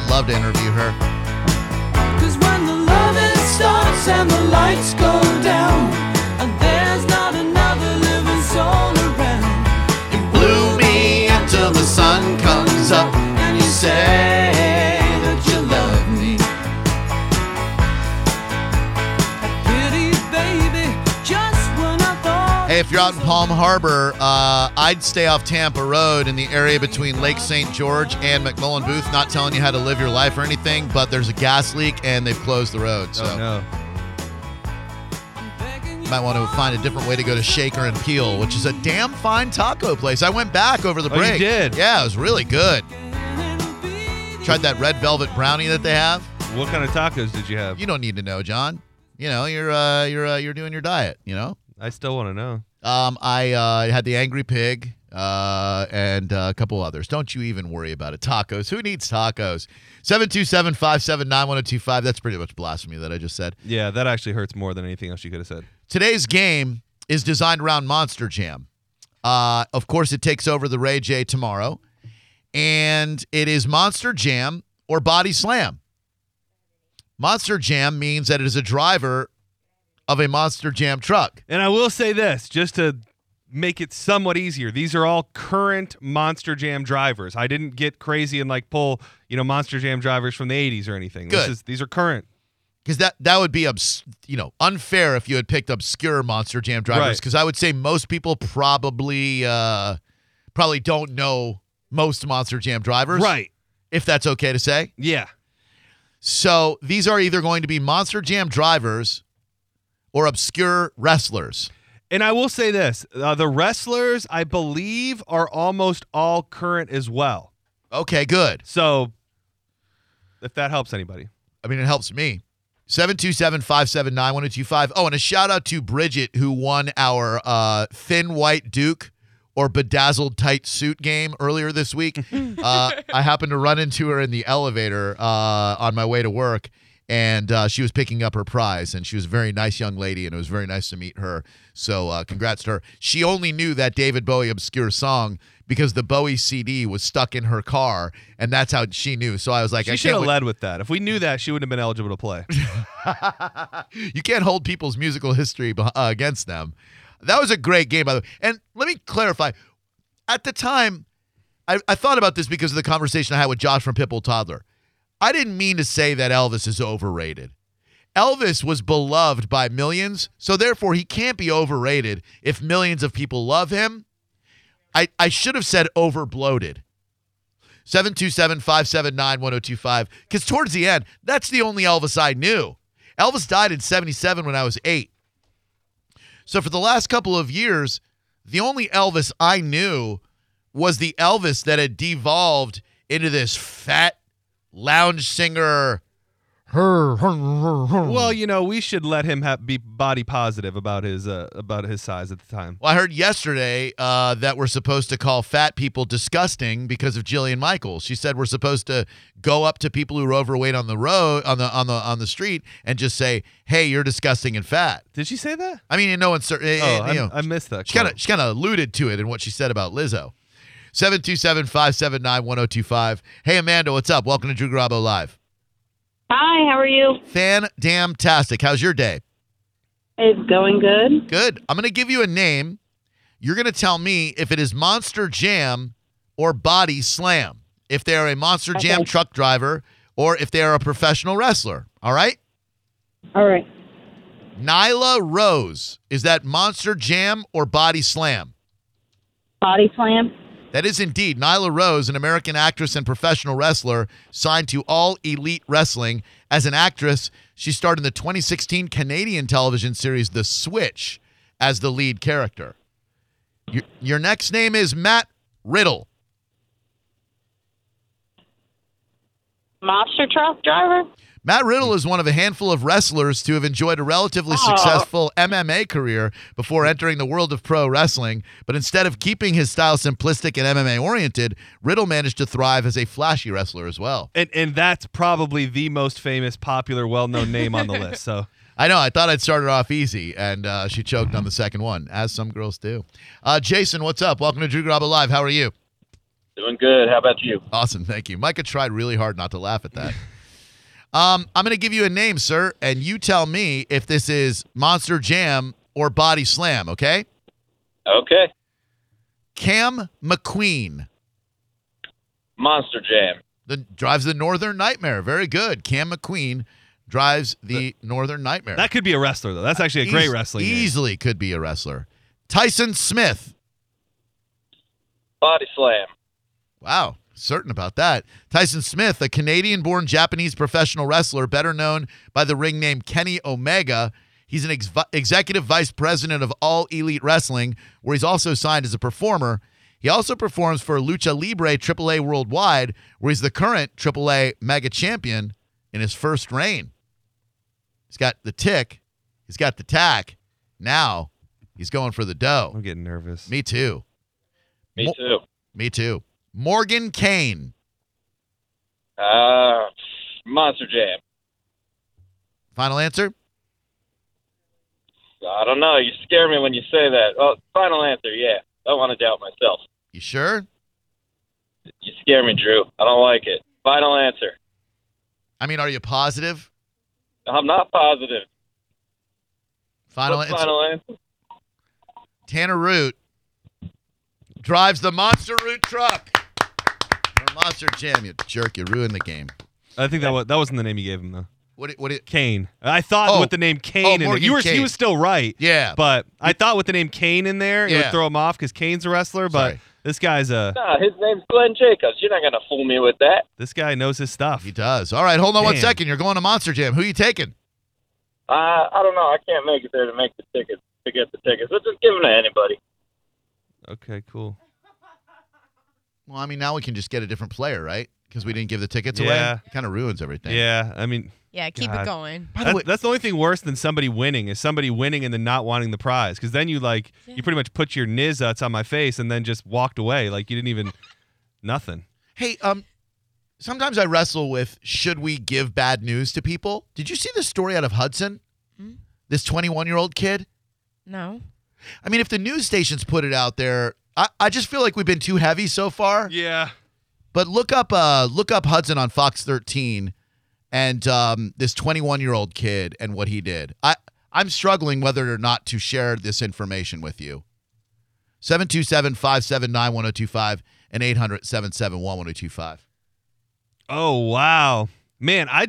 I'd love to interview her. Cause when the loving starts and the lights go down, if you're out in Palm Harbor, uh, I'd stay off Tampa Road in the area between Lake St. George and McMullen Booth. Not telling you how to live your life or anything, but there's a gas leak and they've closed the road. So Oh no. you might want to find a different way to go to Shaker and Peel, which is a damn fine taco place. I went back over the Oh, you break. did? Yeah, it was really good. Tried that red velvet brownie that they have. What kind of tacos did you have? You don't need to know, John. You know, you're uh, you're uh, you're doing your diet. You know. I still want to know. Um, I uh, had the angry pig uh, and uh, a couple others. Don't you even worry about it. Tacos. Who needs tacos? 727 579 1025. That's pretty much blasphemy that I just said. Yeah, that actually hurts more than anything else you could have said. Today's game is designed around Monster Jam. Uh, of course, it takes over the Ray Jay tomorrow, and it is Monster Jam or Body Slam. Monster Jam means that it is a driver of a Monster Jam truck. And I will say this, just to make it somewhat easier. These are all current Monster Jam drivers. I didn't get crazy and like pull, you know, Monster Jam drivers from the 80s or anything. This Good. is these are current. because that that would be obs- you know unfair if you had picked obscure Monster Jam drivers. Right. Because I would say most people probably uh, probably don't know most Monster Jam drivers, Right. If that's okay to say. Yeah. So these are either going to be Monster Jam drivers or obscure wrestlers. And I will say this, uh, the wrestlers I believe are almost all current as well. Okay, good. So if that helps anybody. I mean, it helps me. 727 579 1025. Oh, and a shout out to Bridget, who won our uh, Thin White Duke or Bedazzled Tight Suit game earlier this week. uh, I happened to run into her in the elevator uh, on my way to work, and uh, she was picking up her prize. And she was a very nice young lady, and it was very nice to meet her. So, uh, congrats to her. She only knew that David Bowie obscure song because the Bowie CD was stuck in her car, and that's how she knew. So I was like, She I should have led with that. If we knew that, she wouldn't have been eligible to play. you can't hold people's musical history uh, against them. That was a great game, by the way. And let me clarify. At the time, I, I thought about this because of the conversation I had with Josh from Pitbull Toddler. I didn't mean to say that Elvis is overrated. Elvis was beloved by millions, so therefore he can't be overrated if millions of people love him. I, I should have said overbloated. 727 579 1025. Because towards the end, that's the only Elvis I knew. Elvis died in 77 when I was eight. So for the last couple of years, the only Elvis I knew was the Elvis that had devolved into this fat lounge singer. well, you know, we should let him have, be body positive about his uh, about his size at the time. Well, I heard yesterday uh, that we're supposed to call fat people disgusting because of Jillian Michaels. She said we're supposed to go up to people who are overweight on the road on the on the on the street and just say, "Hey, you're disgusting and fat." Did she say that? I mean, in no uncertain. Oh, you know, I, I missed that. she kind of she kind of alluded to it in what she said about Lizzo. 727-579-1025. Hey Amanda, what's up? Welcome to Drew Garabo Live. Hi, how are you? Fan damn tastic. How's your day? It's going good. Good. I'm going to give you a name. You're going to tell me if it is Monster Jam or Body Slam. If they are a Monster Jam truck driver or if they are a professional wrestler. All right? All right. Nyla Rose. Is that Monster Jam or Body Slam? Body slam. That is indeed Nyla Rose, an American actress and professional wrestler signed to All Elite Wrestling. As an actress, she starred in the 2016 Canadian television series The Switch as the lead character. Your, your next name is Matt Riddle. Monster truck driver. Matt Riddle is one of a handful of wrestlers to have enjoyed a relatively Oh. successful MMA career before entering the world of pro wrestling. But instead of keeping his style simplistic and MMA oriented, Riddle managed to thrive as a flashy wrestler as well. and and that's probably the most famous, popular, well-known name on the list. So I know. I thought I'd start it off easy, and uh, she choked on the second one, as some girls do. Uh, Jason, what's up? Welcome to Drew Garabo Live. How are you? Doing good. How about you? Awesome. Thank you. Micah tried really hard not to laugh at that. um, I'm going to give you a name, sir, and you tell me if this is Monster Jam or Body Slam, okay? Okay. Cam McQueen. Monster Jam. The drives the Northern Nightmare. Very good. Cam McQueen drives the Northern Nightmare. That could be a wrestler though. That's actually a great Eas- wrestling. name. Easily could be a wrestler. Tyson Smith. Body Slam. Wow, certain about that. Tyson Smith, a Canadian born Japanese professional wrestler, better known by the ring name Kenny Omega. He's an ex- executive vice president of All Elite Wrestling, where he's also signed as a performer. He also performs for Lucha Libre AAA Worldwide, where he's the current AAA Mega Champion in his first reign. He's got the tick, he's got the tack. Now he's going for the dough. I'm getting nervous. Me too. Me Mo- too. Me too. Morgan Kane. Uh, Monster Jam. Final answer? I don't know. You scare me when you say that. Well, final answer, yeah. Don't want to doubt myself. You sure? You scare me, Drew. I don't like it. Final answer. I mean, are you positive? I'm not positive. Final What's answer. final answer? Tanner Root drives the Monster Root truck. Or Monster Jam, you jerk. You ruined the game. I think that was that wasn't the name you gave him though. What? What? It, Kane. I thought Oh. with the name Kane in it, Morgan you were Kane. you were still right. yeah. But I thought with the name Kane in there, it Yeah. would throw him off because Kane's a wrestler. But Sorry. this guy's a Nah, his name's Glenn Jacobs. You're not going to fool me with that. this guy knows his stuff. he does. All right. Hold on one Damn. second. You're going to Monster Jam. Who you taking? Uh, I don't know. I can't make it there to make the tickets, to get the tickets. Let's just give them to anybody. Okay, cool. Well, I mean, now we can just get a different player, right? Because we didn't give the tickets away. Yeah. It kind of ruins everything. Yeah, I mean, Yeah, keep God. it going. By the that- way, that's the only thing worse than somebody winning is somebody winning and then not wanting the prize because then you like you pretty much put your nizuts on my face and then just walked away like you didn't even nothing. hey, um, sometimes I wrestle with should we give bad news to people? Did you see the story out of Hudson? Hmm? This 21 year old kid. No. I mean, if the news stations put it out there, I, I just feel like we've been too heavy so far. Yeah. But look up uh look up Hudson on Fox 13 and um this 21 year old kid and what he did. I I'm struggling whether or not to share this information with you. 727-579-1025 and 800-771-1025. Oh wow, man! I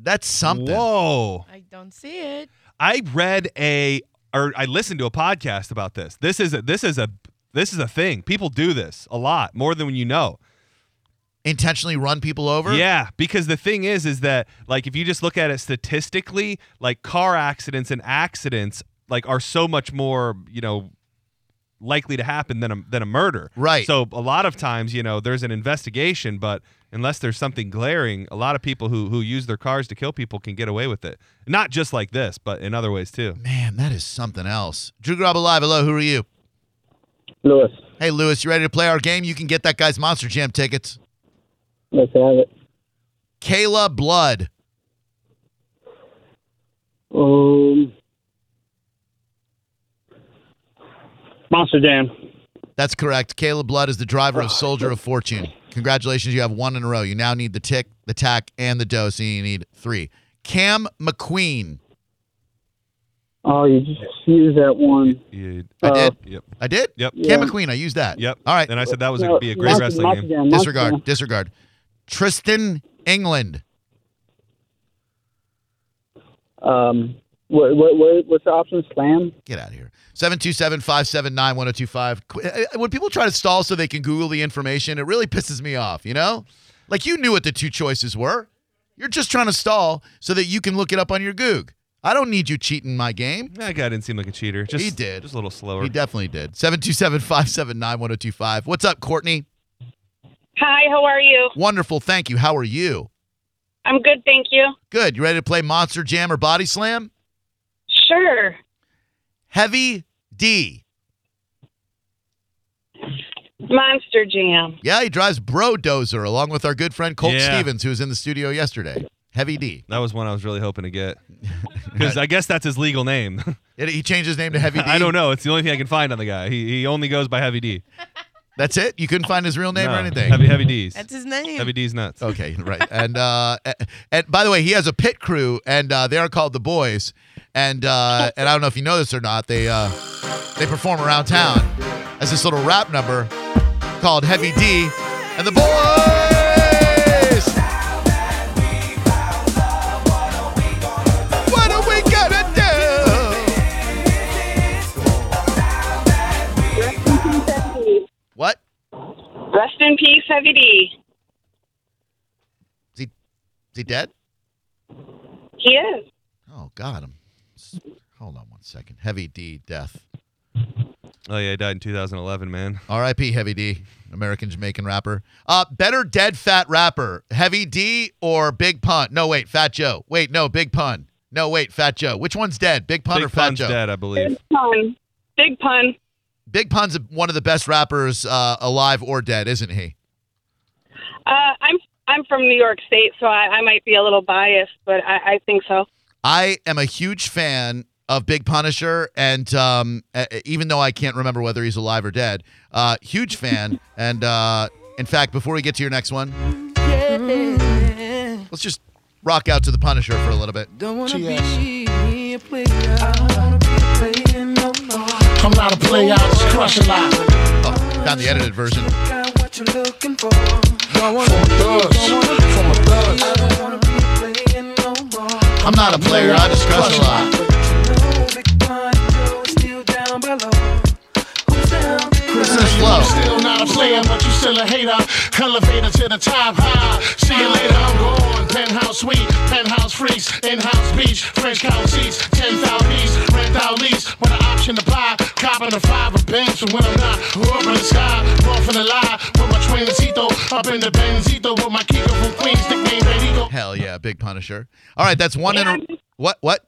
That's something. Whoa! I don't see it. I read a or I listened to a podcast about this. This is a this is a this is a thing. People do this a lot more than when you know. Intentionally run people over? Yeah, because the thing is, is that like if you just look at it statistically, like car accidents and accidents like are so much more, you know, likely to happen than a than a murder. Right. So a lot of times, you know, there's an investigation, but unless there's something glaring, a lot of people who who use their cars to kill people can get away with it. Not just like this, but in other ways too. Man, that is something else. Drew Garabo Live, hello, who are you? Lewis, Hey, Lewis, you ready to play our game? You can get that guy's Monster Jam tickets. let's have it. Kayla Blood. Um, Monster Jam. That's correct. Kayla Blood is the driver of Soldier of Fortune. Congratulations, you have one in a row. You now need the tick, the tack, and the dose, and you need three. Cam McQueen. Oh, you just used that one. You- I Uh, did. Yep. I did. Yep. Yeah. Cam McQueen. I used that. Yep. All right. And I said that was No, a, be a great Monster- wrestling Monster game. Jam, disregard. Jam. Disregard. Tristan England. Um, what, what, what, what's the option? Slam? Get out of here. 727 579 1025. uh, When people try to stall so they can Google the information, it really pisses me off, you know? Like you knew what the two choices were. You're just trying to stall so that you can look it up on your Goog. I don't need you cheating my game. That guy didn't seem like a cheater. Just, He did. Just a little slower. He definitely did. 727 579 1025. What's up, Courtney? Hi, how are you? Wonderful. Thank you. How are you? I'm good, thank you. Good. You ready to play Monster Jam or Body Slam? Sure. Heavy D. Monster Jam. Yeah, he drives Bro Dozer along with our good friend Colt Yeah. Stevens, who was in the studio yesterday. Heavy D. That was one I was really hoping to get. Because I guess that's his legal name. It- He changed his name to Heavy D. I don't know. It's the only thing I can find on the guy. He, he only goes by Heavy D. That's it. You couldn't find his real name No. or anything. Heavy, heavy D's. That's his name. heavy D's nuts. Okay, right. And uh, a- and by the way, he has a pit crew, and uh, they are called the Boys. And uh, and I don't know if you know this or not. They uh, they perform around town as this little rap number called Heavy D and the Boys. Rest in peace, Heavy D. Is he is he dead? He is. Oh God, I'm. Hold on one second. Heavy D death. Oh yeah, he died in 2011, man. R.I.P. Heavy D, American Jamaican rapper. Uh, better dead fat rapper, Heavy D or Big Pun? No, wait, Fat Joe. Wait, no, Big Pun. No, wait, Fat Joe. Which one's dead, Big Pun or Big Fat Pun's Joe? dead, I believe. Big pun. Big pun. Big Pun's one of the best rappers uh, alive or dead, isn't he? Uh, I'm I'm from New York State, so I, I might be a little biased, but I, I think so. I am a huge fan of Big Punisher, and um, uh, even though I can't remember whether he's alive or dead, uh, huge fan. and uh, in fact, before we get to your next one, let's just rock out to the Punisher for a little bit. Don't wanna be a player. I'm not a player, I just crush a lot. Oh, found the edited version. Got what you're looking for. Don't wanna From thugs, from a thug. I don't wanna be a player no more. I'm not a player, I just crush a lot. Down This below? is. Still not a player, but you still a hater. Elevator to the top high. See you later, I'm gone. Penthouse suite, penthouse freeze, in-house beach, French couch seats, 10,000 lease, rent out lease, with an option to buy, copping the five of Benz for when I'm not, up in the sky, off in the lie, with my Twincito, up in the Benzito, with my Kiko from Queens, nickname Benito. Hell yeah, big Punisher. All right, that's one in a what? What?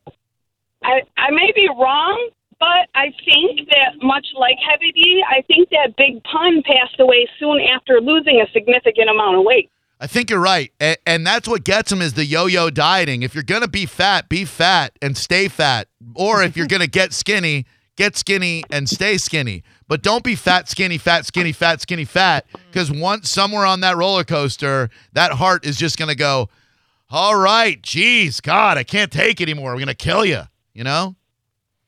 I I may be wrong, but I think that much like Heavy D, I think that Big Pun passed away soon after losing a significant amount of weight. I think you're right, and, and that's what gets him is the yo-yo dieting. If you're gonna be fat, be fat and stay fat, or if you're gonna get skinny, get skinny and stay skinny. But don't be fat, skinny, fat, skinny, fat, skinny, fat, because once somewhere on that roller coaster, that heart is just gonna go. All right, geez, God, I can't take anymore. We're gonna kill you. You know.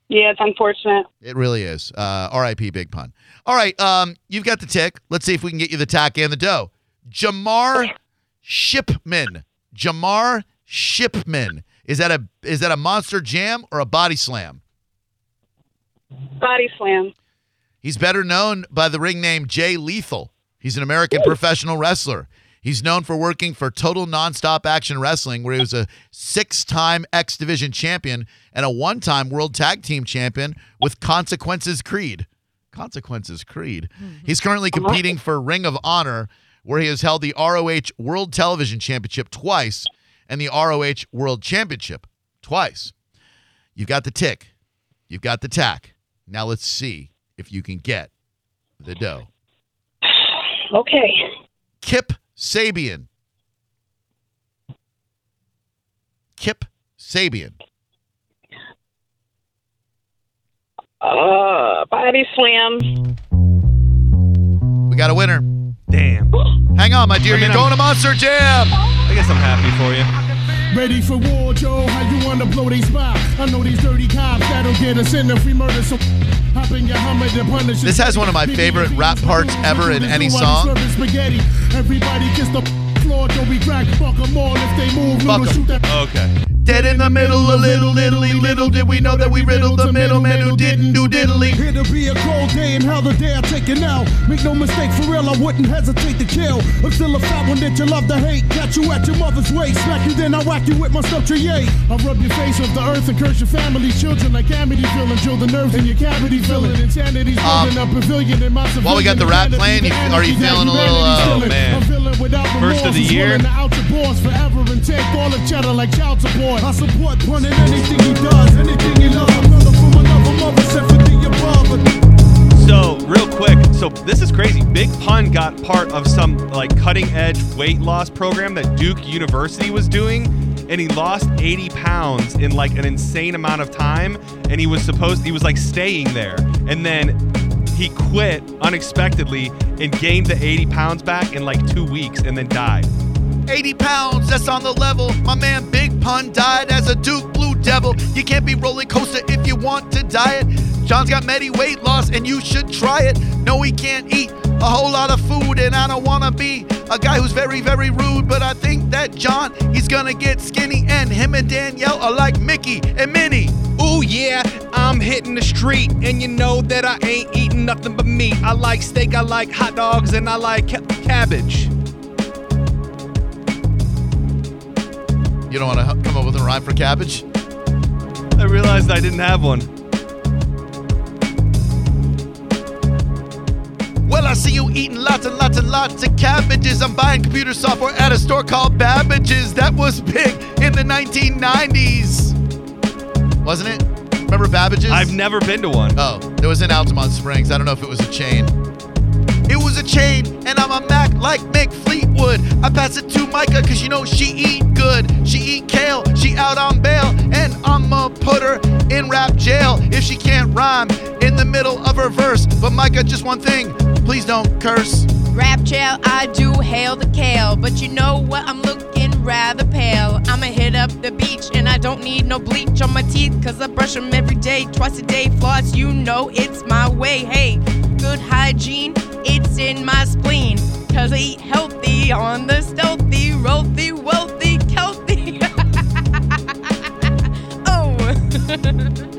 Yeah, it's unfortunate. It really is. Uh, R.I.P. Big Pun. All right, um, you've got the tick. Let's see if we can get you the tack and the dough. Jamar Shipman. Jamar Shipman. Is that a is that a monster jam or a body slam? Body slam. He's better known by the ring name Jay Lethal. He's an American professional wrestler. He's known for working for Total Nonstop Action Wrestling, where he was a six time X Division champion and a one time World Tag Team champion with Consequences Creed. Consequences Creed. Mm-hmm. He's currently competing for Ring of Honor, where he has held the ROH World Television Championship twice and the ROH World Championship twice. You've got the tick, you've got the tack. Now let's see if you can get the dough. Okay. Kip Sabian. Kip Sabian. Uh, body slam. We got a winner. Damn. Hang on, my dear. I mean, You're I'm- going to Monster Jam. I guess I'm happy for you. Ready for war, Joe? How you wanna blow they spot? I know these dirty cops that'll get us in if we murder some. Hop in your Hummer to punish This has one of my favorite rap parts ever in any song. Everybody kiss the floor, crack. Fuck 'em all if they move. Fuck shoot that. Okay. Dead in the middle, a little, diddly, little did we know that we riddled the middleman who didn't do diddly. It'll be a cold day in hell the day I take it now. Make no mistake, for real, I wouldn't hesitate to kill. I'm still a fat one that you love to hate. Catch you at your mother's waist. Smack you, then I whack you with my stuff tree. I rub your face off the earth and curse your family's children like Amityville and drill the nerves in your cavity filling. Insanity's Um, building a pavilion in my while we got the rap playing, you- are you feeling a little, uh, Oh, man. I'm feeling without First of the year. Willing to out your boss forever and take all the cheddar like child support. I support pun in anything he does, anything he loves. Brother from another mother, sent for the above. So, real quick, so this is crazy. Big Pun got part of some like cutting edge weight loss program that Duke University was doing, and he lost 80 pounds in like an insane amount of time. And he was supposed, he was like staying there. And then he quit unexpectedly and gained the 80 pounds back in like two weeks and then died. 80 pounds, that's on the level. My man Big Pun died as a Duke Blue Devil. You can't be roller coaster if you want to diet. John's got many weight loss and you should try it. No, he can't eat a whole lot of food, and I don't wanna be a guy who's very, very rude. But I think that John, he's gonna get skinny, and him and Danielle are like Mickey and Minnie. Ooh yeah, I'm hitting the street, and you know that I ain't eating nothing but meat. I like steak, I like hot dogs, and I like ca- cabbage. You don't wanna come up with a rhyme for cabbage? I realized I didn't have one. Well, I see you eating lots and lots and lots of cabbages. I'm buying computer software at a store called Babbage's. That was big in the 1990s. Wasn't it? Remember Babbage's? I've never been to one. Oh, it was in Altamonte Springs. I don't know if it was a chain. It was a chain, and I'm a Mac like Mick Fleetwood. I pass it to Micah because you know she eat good. She eat kale, she out on bail, and I'ma put her in rap jail if she can't rhyme in the middle of her verse. But Micah, just one thing, please don't curse. Rap jail, I do hail the kale. But you know what? I'm looking rather pale. I'ma hit up the beach and I don't need no bleach on my teeth. Cause I brush them every day, twice a day. Floss, you know it's my way. Hey, good hygiene, it's in my spleen. Cause I eat healthy on the stealthy, wealthy, wealthy, healthy. oh.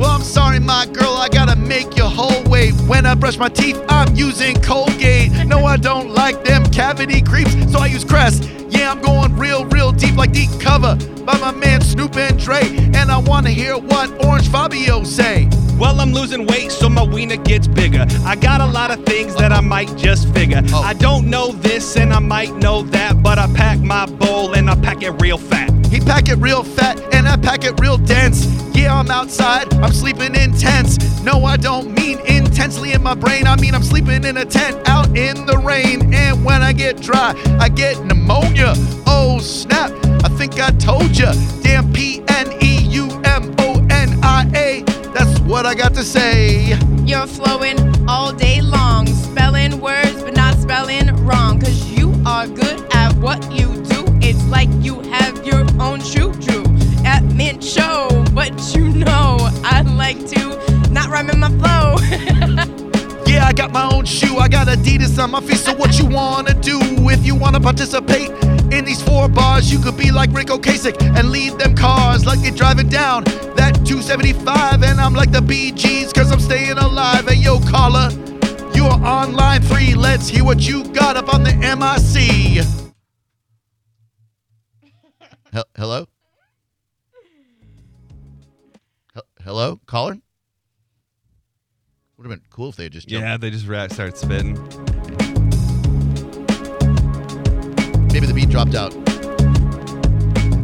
Well, I'm sorry, my girl, I gotta make your whole. Wait, when I brush my teeth, I'm using Colgate. No, I don't like them cavity creeps, so I use Crest. Yeah, I'm going real, real deep, like deep cover by my man Snoop and Dre. And I wanna hear what Orange Fabio say. Well, I'm losing weight, so my wiener gets bigger. I got a lot of things that I might just figure. Oh. I don't know this and I might know that, but I pack my bowl and I pack it real fat. He pack it real fat and I pack it real dense. Yeah, I'm outside, I'm sleeping intense. No, I don't mean intensely in my brain. I mean I'm sleeping in a tent out in the rain. And when I get dry, I get pneumonia. Oh snap! I think I told ya. Damn P N E U M O N I A. That's what I got to say. You're flowing all day long, got Adidas on my feet. So what you wanna do? If you wanna participate in these four bars, you could be like Ric Ocasek and lead them cars like they're driving down that 275. And I'm like the Bee Gees cause I'm staying alive. Hey yo, caller, you are on line three. Let's hear what you got up on the MIC. Hel- hello? Hel- hello, caller? Would have been cool if they had just jumped Yeah, they just ra- started spitting. Maybe the beat dropped out.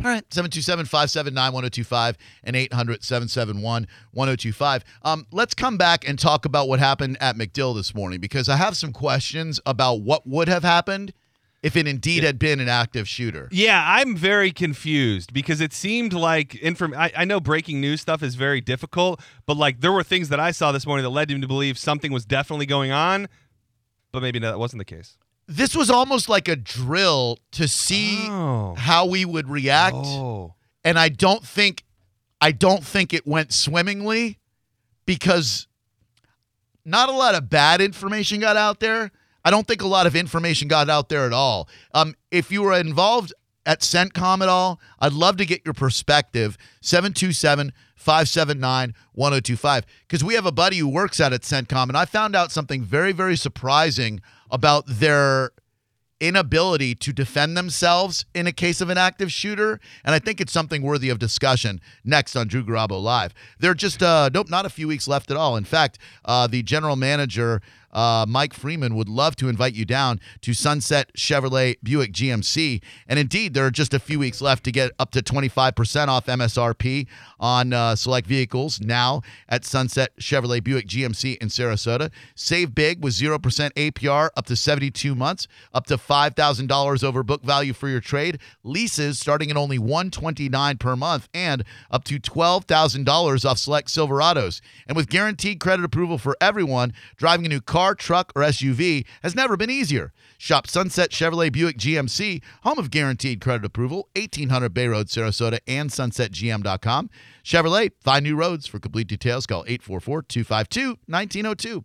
All right, 727 579 1025 and 800 771 1025. Um, let's come back and talk about what happened at MacDill this morning because I have some questions about what would have happened if it indeed had been an active shooter. Yeah, I'm very confused because it seemed like inform. I, I know breaking news stuff is very difficult, but like there were things that I saw this morning that led me to believe something was definitely going on, but maybe that wasn't the case. This was almost like a drill to see Oh. how we would react. Oh, and I don't think I don't think it went swimmingly because not a lot of bad information got out there. I don't think a lot of information got out there at all. Um, if you were involved at CENTCOM at all, I'd love to get your perspective. 727 579 1025. Because we have a buddy who works out at CENTCOM, and I found out something very, very surprising about their inability to defend themselves in a case of an active shooter. And I think it's something worthy of discussion next on Drew Garabo Live. They're just, uh, nope, not a few weeks left at all. In fact, uh, the general manager uh, Mike Freeman would love to invite you down to Sunset Chevrolet Buick GMC. And indeed, there are just a few weeks left to get up to 25% off MSRP on uh, select vehicles now at Sunset Chevrolet Buick GMC in Sarasota. Save big with 0% APR up to 72 months, up to $5,000 over book value for your trade. Leases starting at only 129 per month and up to $12,000 off select Silverados. And with guaranteed credit approval for everyone, driving a new car, truck, or SUV has never been easier. Shop Sunset Chevrolet Buick GMC, home of guaranteed credit approval, 1800 Bay Road, Sarasota, and sunsetgm.com. Chevrolet, find new roads. For complete details, call 844 252 1902.